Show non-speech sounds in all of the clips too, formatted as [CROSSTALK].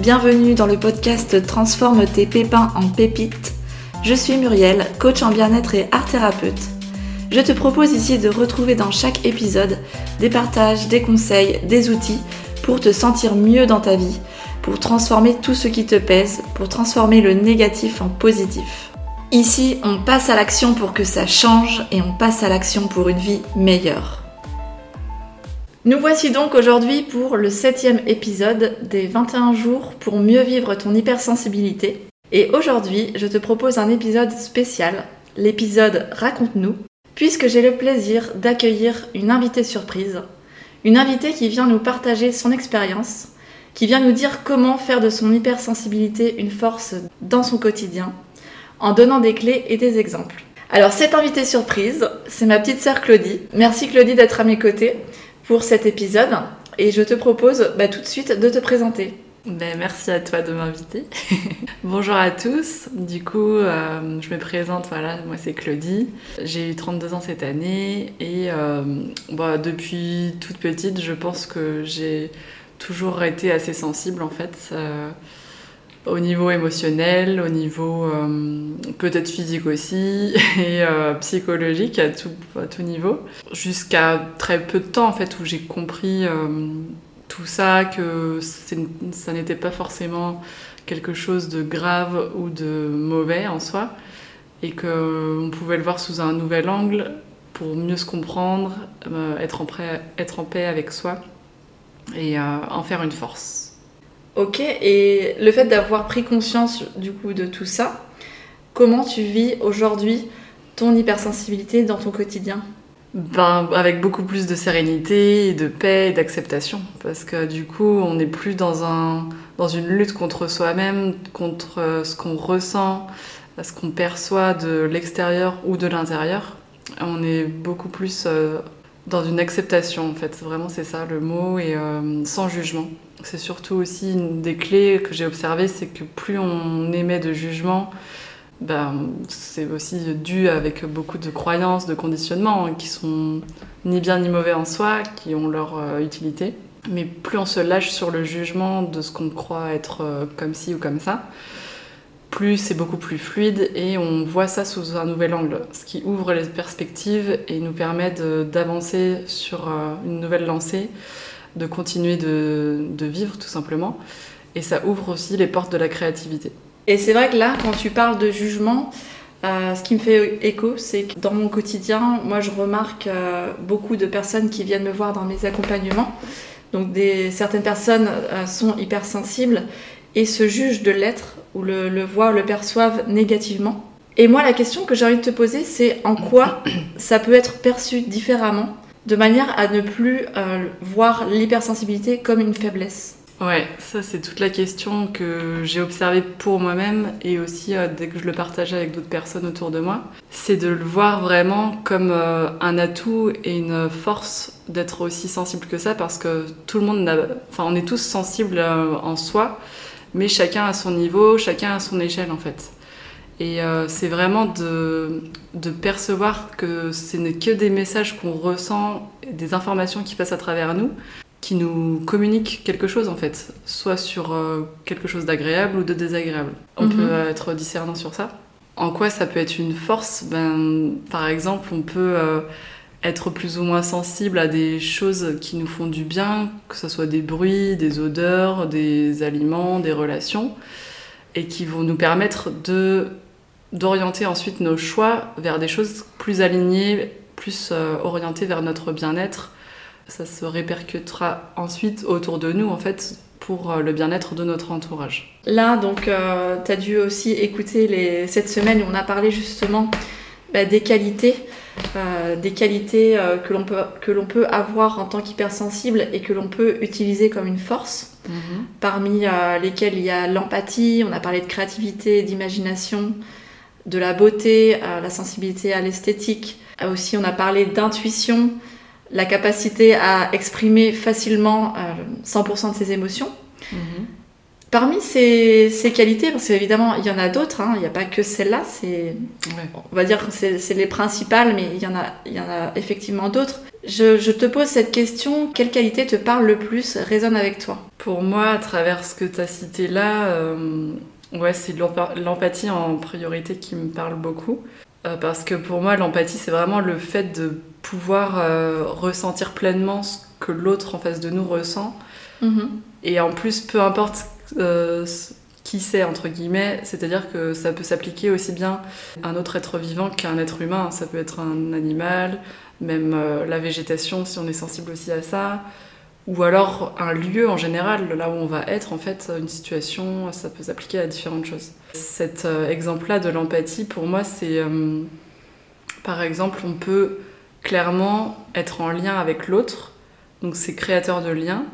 bienvenue dans le podcast Transforme tes pépins en pépites. Je suis Muriel, coach en bien-être et art thérapeute. Je te propose ici de retrouver dans chaque épisode des partages, des conseils, des outils pour te sentir mieux dans ta vie, pour transformer tout ce qui te pèse, pour transformer le négatif en positif. Ici, on passe à l'action pour que ça change et on passe à l'action pour une vie meilleure. Nous voici donc aujourd'hui pour le septième épisode des 21 jours pour mieux vivre ton hypersensibilité. Et aujourd'hui, je te propose un épisode spécial, l'épisode Raconte-nous, puisque j'ai le plaisir d'accueillir une invitée surprise, une invitée qui vient nous partager son expérience, qui vient nous dire comment faire de son hypersensibilité une force dans son quotidien, en donnant des clés et des exemples. Alors cette invitée surprise, c'est ma petite sœur Claudie. Merci Claudie d'être à mes côtés pour cet épisode et je te propose bah, tout de suite de te présenter. Ben, merci à toi de m'inviter. [LAUGHS] Bonjour à tous. Du coup, euh, je me présente, voilà, moi c'est Claudie. J'ai eu 32 ans cette année et euh, bah, depuis toute petite, je pense que j'ai toujours été assez sensible en fait. Euh, au niveau émotionnel, au niveau euh, peut-être physique aussi, [LAUGHS] et euh, psychologique à tout, niveau. Jusqu'à très peu de temps en fait où j'ai compris euh, tout ça, que ça n'était pas forcément quelque chose de grave ou de mauvais en soi, et qu'on pouvait le voir sous un nouvel angle pour mieux se comprendre, être en paix avec soi et en faire une force. Ok, et le fait d'avoir pris conscience du coup de tout ça, comment tu vis aujourd'hui ton hypersensibilité dans ton quotidien? Ben, avec beaucoup plus de sérénité, de paix et d'acceptation. Parce que du coup, on n'est plus dans, un, dans une lutte contre soi-même, contre euh, ce qu'on ressent, ce qu'on perçoit de l'extérieur ou de l'intérieur. On est beaucoup plus euh, dans une acceptation, en fait. Vraiment, c'est ça le mot, et euh, sans jugement. C'est surtout aussi une des clés que j'ai observées, c'est que plus on émet de jugement, ben, c'est aussi dû avec beaucoup de croyances, de conditionnements hein, qui sont ni bien ni mauvais en soi, qui ont leur euh, utilité. Mais plus on se lâche sur le jugement de ce qu'on croit être euh, comme ci ou comme ça, plus c'est beaucoup plus fluide et on voit ça sous un nouvel angle, ce qui ouvre les perspectives et nous permet d'avancer sur euh, une nouvelle lancée de continuer de, vivre tout simplement. Et ça ouvre aussi les portes de la créativité. Et c'est vrai que là, quand tu parles de jugement, euh, ce qui me fait écho, c'est que dans mon quotidien, moi je remarque euh, beaucoup de personnes qui viennent me voir dans mes accompagnements. Donc des, certaines personnes euh, sont hypersensibles et se jugent de l'être ou le, le voient, le perçoivent négativement. Et moi, la question que j'ai envie de te poser, c'est en quoi [COUGHS] ça peut être perçu différemment de manière à ne plus euh, voir l'hypersensibilité comme une faiblesse. Ouais, ça c'est toute la question que j'ai observée pour moi-même et aussi euh, dès que je le partage avec d'autres personnes autour de moi, c'est de le voir vraiment comme euh, un atout et une force d'être aussi sensible que ça parce que tout le monde, enfin on est tous sensibles en soi, mais chacun à son niveau, chacun à son échelle en fait. Et euh, c'est vraiment de, de, percevoir que ce n'est que des messages qu'on ressent, des informations qui passent à travers nous, qui nous communiquent quelque chose en fait, soit sur euh, quelque chose d'agréable ou de désagréable. On mhm. peut être discernant sur ça. En quoi ça peut être une force? Ben, Par exemple, on peut euh, être plus ou moins sensible à des choses qui nous font du bien, que ce soit des bruits, des odeurs, des aliments, des relations, et qui vont nous permettre de d'orienter ensuite nos choix vers des choses plus alignées, plus euh, orientées vers notre bien-être. Ça se répercutera ensuite autour de nous, en fait, pour euh, le bien-être de notre entourage. Là, donc, euh, tu as dû aussi écouter cette semaine où on a parlé justement bah, des qualités, des qualités que l'on peut, que l'on peut avoir en tant qu'hypersensible et que l'on peut utiliser comme une force, mhm. parmi lesquelles il y a l'empathie, on a parlé de créativité, d'imagination, de la beauté, la sensibilité à l'esthétique. Aussi, on a parlé d'intuition, la capacité à exprimer facilement 100% euh, de ses émotions. Mhm. Parmi ces, qualités, parce qu'évidemment, il y en a d'autres, hein, il n'y a pas que celle-là, c'est, on va dire que c'est les principales, mais il y, en a, il y en a effectivement d'autres. Je, te pose cette question, quelle qualité te parle le plus, résonne avec toi? Pour moi, à travers ce que tu as cité là, euh, ouais, c'est l'empathie en priorité qui me parle beaucoup. Euh, parce que pour moi, l'empathie, c'est vraiment le fait de pouvoir euh, ressentir pleinement ce que l'autre en face de nous ressent. Mm-hmm. Et en plus, peu importe qui c'est, entre guillemets, c'est-à-dire que ça peut s'appliquer aussi bien à un autre être vivant qu'à un être humain. Ça peut être un animal, même euh, la végétation si on est sensible aussi à ça, ou alors un lieu en général, là où on va être, en fait, une situation, ça peut s'appliquer à différentes choses. Cet euh, exemple-là de l'empathie, pour moi, c'est, euh, par exemple, on peut clairement être en lien avec l'autre, donc c'est créateur de liens,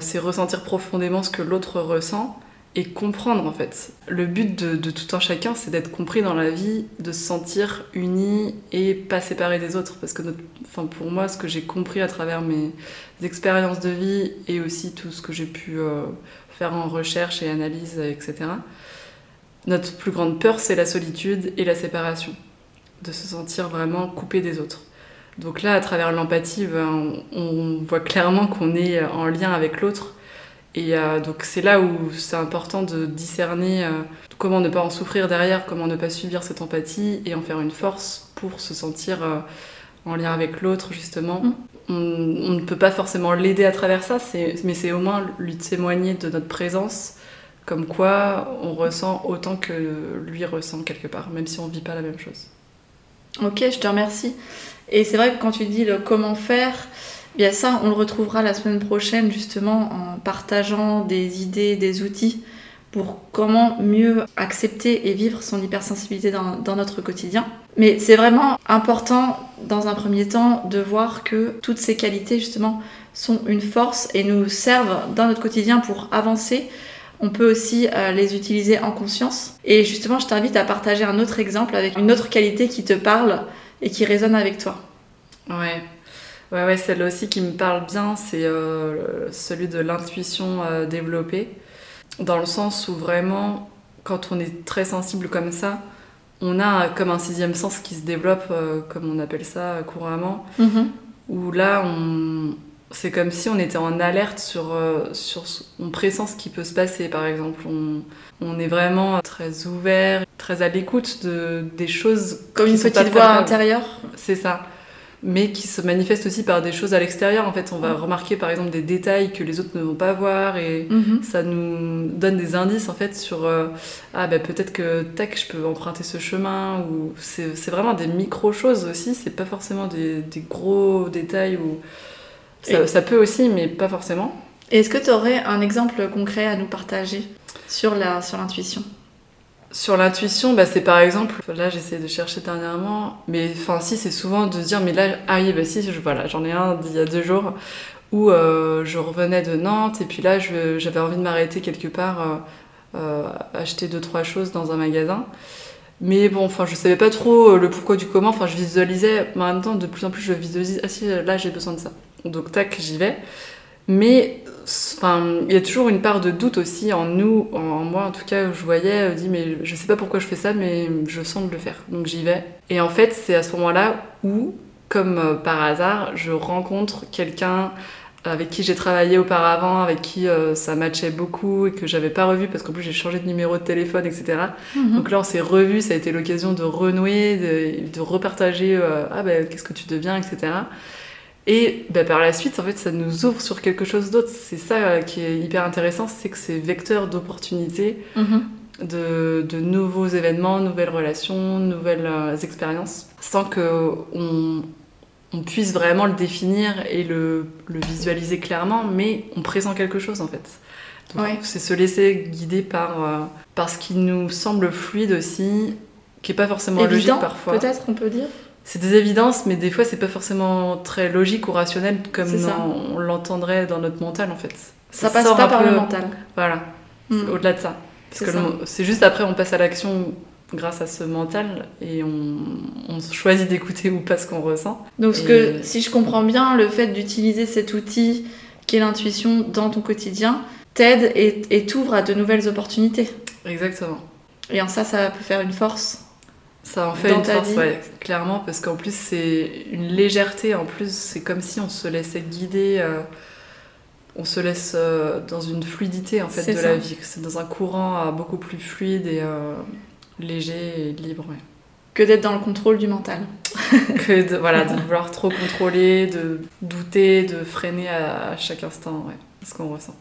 c'est ressentir profondément ce que l'autre ressent, et comprendre en fait. Le but de, tout un chacun, c'est d'être compris dans la vie, de se sentir uni et pas séparé des autres. Parce que enfin, pour moi, ce que j'ai compris à travers mes expériences de vie et aussi tout ce que j'ai pu euh, faire en recherche et analyse, etc., notre plus grande peur, c'est la solitude et la séparation. De se sentir vraiment coupé des autres. Donc là, à travers l'empathie, ben, on voit clairement qu'on est en lien avec l'autre et euh, donc c'est là où c'est important de discerner euh, comment ne pas en souffrir derrière, comment ne pas subir cette empathie et en faire une force pour se sentir euh, en lien avec l'autre justement. Mm. On, ne peut pas forcément l'aider à travers ça, mais c'est au moins lui témoigner de notre présence, comme quoi on ressent autant que lui ressent quelque part, même si on ne vit pas la même chose. Ok, je te remercie. Et c'est vrai que quand tu dis le comment faire, Bien ça, on le retrouvera la semaine prochaine justement en partageant des idées, des outils pour comment mieux accepter et vivre son hypersensibilité dans notre quotidien. Mais c'est vraiment important dans un premier temps de voir que toutes ces qualités justement sont une force et nous servent dans notre quotidien pour avancer. On peut aussi euh, les utiliser en conscience. Et justement, je t'invite à partager un autre exemple avec une autre qualité qui te parle et qui résonne avec toi. Ouais, Ouais, ouais, celle aussi qui me parle bien, c'est euh, celui de l'intuition euh, développée. Dans le sens où vraiment, quand on est très sensible comme ça, on a comme un sixième sens qui se développe, comme on appelle ça couramment, mm-hmm. où là, on... c'est comme si on était en alerte sur, sur. On pressent ce qui peut se passer, par exemple. On, on est vraiment très ouvert, très à l'écoute de, des choses. Comme une petite voix intérieure C'est ça mais qui se manifeste aussi par des choses à l'extérieur. En fait, on va remarquer par exemple des détails que les autres ne vont pas voir et mhm. ça nous donne des indices en fait sur euh, ah ben peut-être que tac je peux emprunter ce chemin ou c'est vraiment des micro choses aussi. C'est pas forcément des, gros détails ou ça, ça, peut aussi, mais pas forcément. Est-ce que tu aurais un exemple concret à nous partager sur l'intuition? Sur l'intuition, bah, c'est par exemple, là j'essaie de chercher dernièrement, mais enfin si c'est souvent de dire, mais là, ah oui, bah si, je, voilà, j'en ai un d'il y a deux jours où euh, je revenais de Nantes et puis là j'avais envie de m'arrêter quelque part, euh, euh, acheter deux trois choses dans un magasin. Mais bon, enfin, je savais pas trop le pourquoi du comment. Enfin, je visualisais. Mais en même temps, de plus en plus, je visualise. Ah si, là, j'ai besoin de ça. Donc, tac, j'y vais. Mais Enfin, il y a toujours une part de doute aussi en nous, en, moi en tout cas, où je voyais, je dis mais je sais pas pourquoi je fais ça, mais je sens de le faire, donc j'y vais. Et en fait, c'est à ce moment-là où, comme euh, par hasard, je rencontre quelqu'un avec qui j'ai travaillé auparavant, avec qui euh, ça matchait beaucoup et que j'avais pas revu parce qu'en plus j'ai changé de numéro de téléphone, etc. Mhm. Donc là on s'est revu, ça a été l'occasion de renouer, de, repartager euh, ah ben qu'est-ce que tu deviens, etc. Et bah, par la suite, en fait, ça nous ouvre sur quelque chose d'autre. C'est ça euh, qui est hyper intéressant, c'est que c'est vecteur d'opportunités, mhm. de, de, nouveaux événements, nouvelles relations, nouvelles expériences, sans qu'on on puisse vraiment le définir et le, le, visualiser clairement, mais on présente quelque chose en fait. C'est se laisser guider par, euh, par ce qui nous semble fluide aussi, qui n'est pas forcément Évident, logique parfois. Peut-être, on peut dire c'est des évidences, mais des fois, c'est pas forcément très logique ou rationnel comme on, l'entendrait dans notre mental, en fait. Ça, passe pas par le mental. Voilà, hmm. au-delà de ça. Parce que c'est juste après, on passe à l'action grâce à ce mental et on, choisit d'écouter ou pas ce qu'on ressent. Donc, ce que, si je comprends bien, le fait d'utiliser cet outil qui est l'intuition dans ton quotidien t'aide et, et t'ouvre à de nouvelles opportunités. Exactement. Et en ça, ça peut faire une force Ça en fait Dans une ta force, vie. ouais, clairement, parce qu'en plus c'est une légèreté, en plus c'est comme si on se laissait guider, euh, on se laisse euh, dans une fluidité en fait de ça. la vie, c'est dans un courant euh, beaucoup plus fluide et léger et libre. ouais. que d'être dans le contrôle du mental. [LAUGHS] que de, voilà, de vouloir trop contrôler, de douter, de freiner à, chaque instant, ouais, ce qu'on ressent.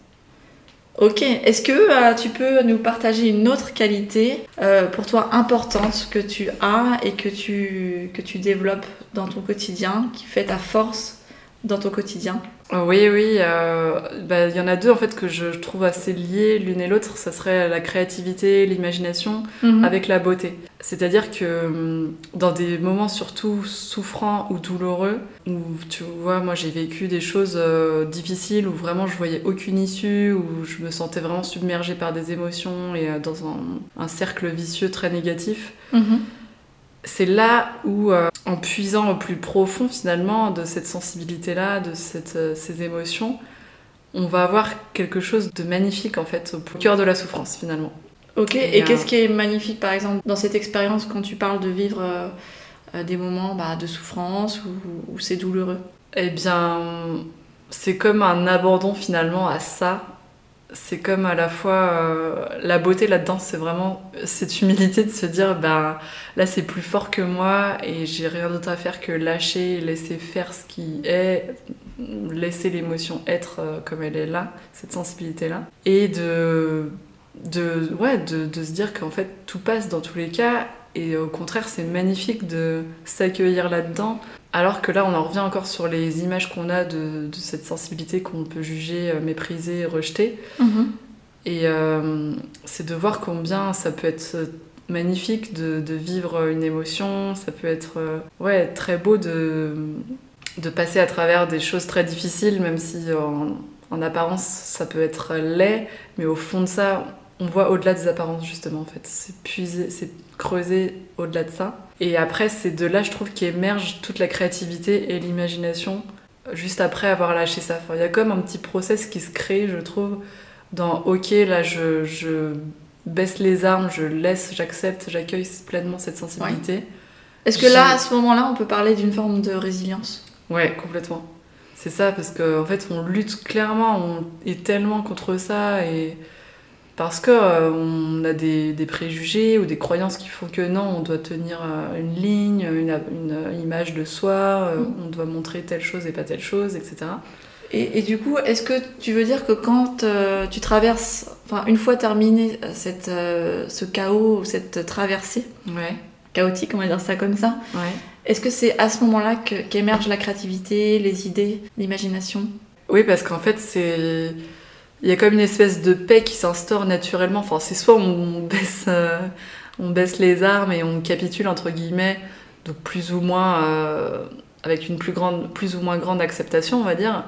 Ok, est-ce que euh, tu peux nous partager une autre qualité euh, pour toi importante que tu as et que tu, que tu développes dans ton quotidien, qui fait ta force dans ton quotidien Oui, oui, euh, bah, il y en a deux en fait que je, trouve assez liées l'une et l'autre. Ça serait la créativité, l'imagination Mhm. avec la beauté. C'est-à-dire que hum, dans des moments surtout souffrants ou douloureux, où tu vois, moi j'ai vécu des choses euh, difficiles où vraiment je voyais aucune issue, où je me sentais vraiment submergée par des émotions et euh, dans un, un cercle vicieux très négatif. Mhm. C'est là où, euh, en puisant au plus profond finalement de cette sensibilité-là, de cette, euh, ces émotions, on va avoir quelque chose de magnifique en fait au cœur de la souffrance finalement. Ok, Et, et, euh, qu'est-ce qui est magnifique par exemple dans cette expérience quand tu parles de vivre des moments bah, de souffrance ou, ou c'est douloureux? Eh bien, c'est comme un abandon finalement à ça. C'est comme à la fois euh, la beauté là-dedans, c'est vraiment cette humilité de se dire ben là c'est plus fort que moi et j'ai rien d'autre à faire que lâcher, laisser faire ce qui est, laisser l'émotion être euh, comme elle est là, cette sensibilité là, et de de, de se dire qu'en fait tout passe dans tous les cas et au contraire c'est magnifique de s'accueillir là-dedans alors que là, on en revient encore sur les images qu'on a de, de cette sensibilité qu'on peut juger, euh, mépriser, rejeter. Et euh, c'est de voir combien ça peut être euh, magnifique de, de vivre une émotion, ça peut être euh, ouais, très beau de, de passer à travers des choses très difficiles, même si en, en apparence ça peut être laid, mais au fond de ça, on voit au-delà des apparences justement en fait. C'est puiser, c'est creuser au-delà de ça. Et après, c'est de là, je trouve, qu'émerge toute la créativité et l'imagination juste après avoir lâché ça. Il y a comme un petit process qui se crée, je trouve, dans OK, là, je, je baisse les armes, je laisse, j'accepte, j'accueille pleinement cette sensibilité. Est-ce que là, à ce moment-là, on peut parler d'une forme de résilience? Ouais, complètement. C'est ça, parce qu'en en fait, on lutte clairement, on est tellement contre ça, et parce que euh, on a des, des préjugés ou des croyances qui font que non, on doit tenir euh, une ligne, une, une image de soi, euh, Mm. on doit montrer telle chose et pas telle chose, etc. Et, et du coup, est-ce que tu veux dire que quand euh, tu traverses, enfin, une fois terminé euh, cette, euh, ce chaos ou cette traversée Ouais, chaotique, on va dire ça comme ça, ouais. est-ce que c'est à ce moment-là qu'émerge la créativité, les idées, l'imagination? Oui, parce qu'en fait, c'est. Il y a comme une espèce de paix qui s'instaure naturellement. Enfin, c'est soit on baisse, euh, on baisse les armes et on capitule, entre guillemets, donc plus ou moins. euh, avec une plus, grande, plus ou moins grande acceptation, on va dire.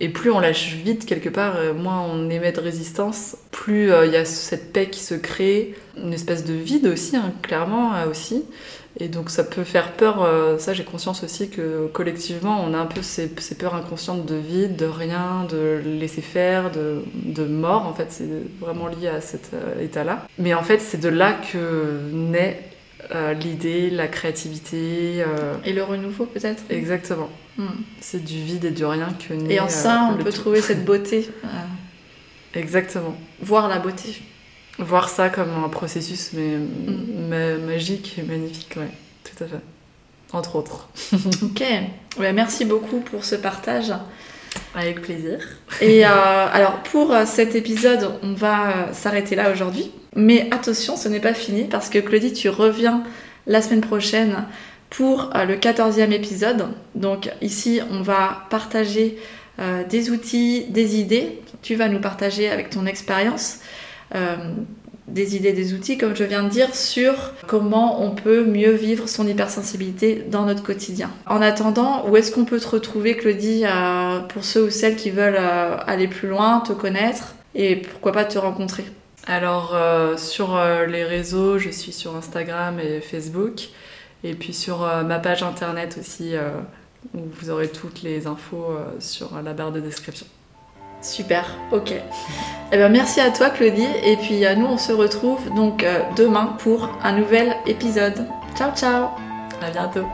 Et plus on lâche vite quelque part, euh, moins on émet de résistance, plus euh, il y a cette paix qui se crée, une espèce de vide aussi, hein, clairement aussi. Et donc ça peut faire peur, euh, ça j'ai conscience aussi que collectivement on a un peu ces, ces peurs inconscientes de vide, de rien, de laisser faire, de, de mort en fait, c'est vraiment lié à cet euh, état-là. Mais en fait c'est de là que naît euh, l'idée, la créativité, euh, Et le renouveau peut-être exactement. Hmm. C'est du vide et du rien que naît Et en ça, euh, on peut tout. trouver cette beauté, Exactement. voir la beauté. Voir ça comme un processus mais Mm. ma- magique et magnifique, ouais, tout à fait. Entre autres. [LAUGHS] Ok, Ouais, merci beaucoup pour ce partage. Avec plaisir. Et euh, alors pour euh, cet épisode, on va euh, s'arrêter là aujourd'hui. Mais attention, ce n'est pas fini parce que Claudie, tu reviens la semaine prochaine pour le 14e épisode. Donc ici, on va partager euh, des outils, des idées. Tu vas nous partager avec ton expérience des idées, des outils, comme je viens de dire, sur comment on peut mieux vivre son hypersensibilité dans notre quotidien. En attendant, où est-ce qu'on peut te retrouver, Claudie, euh, pour ceux ou celles qui veulent euh, aller plus loin, te connaître et pourquoi pas te rencontrer? Alors, euh, sur euh, les réseaux, je suis sur Instagram et Facebook. Et puis sur euh, ma page internet aussi, euh, où vous aurez toutes les infos euh, sur la barre de description. Super, ok. Eh ben, merci à toi, Claudie. Et puis euh, nous, on se retrouve donc euh, demain pour un nouvel épisode. Ciao ciao À bientôt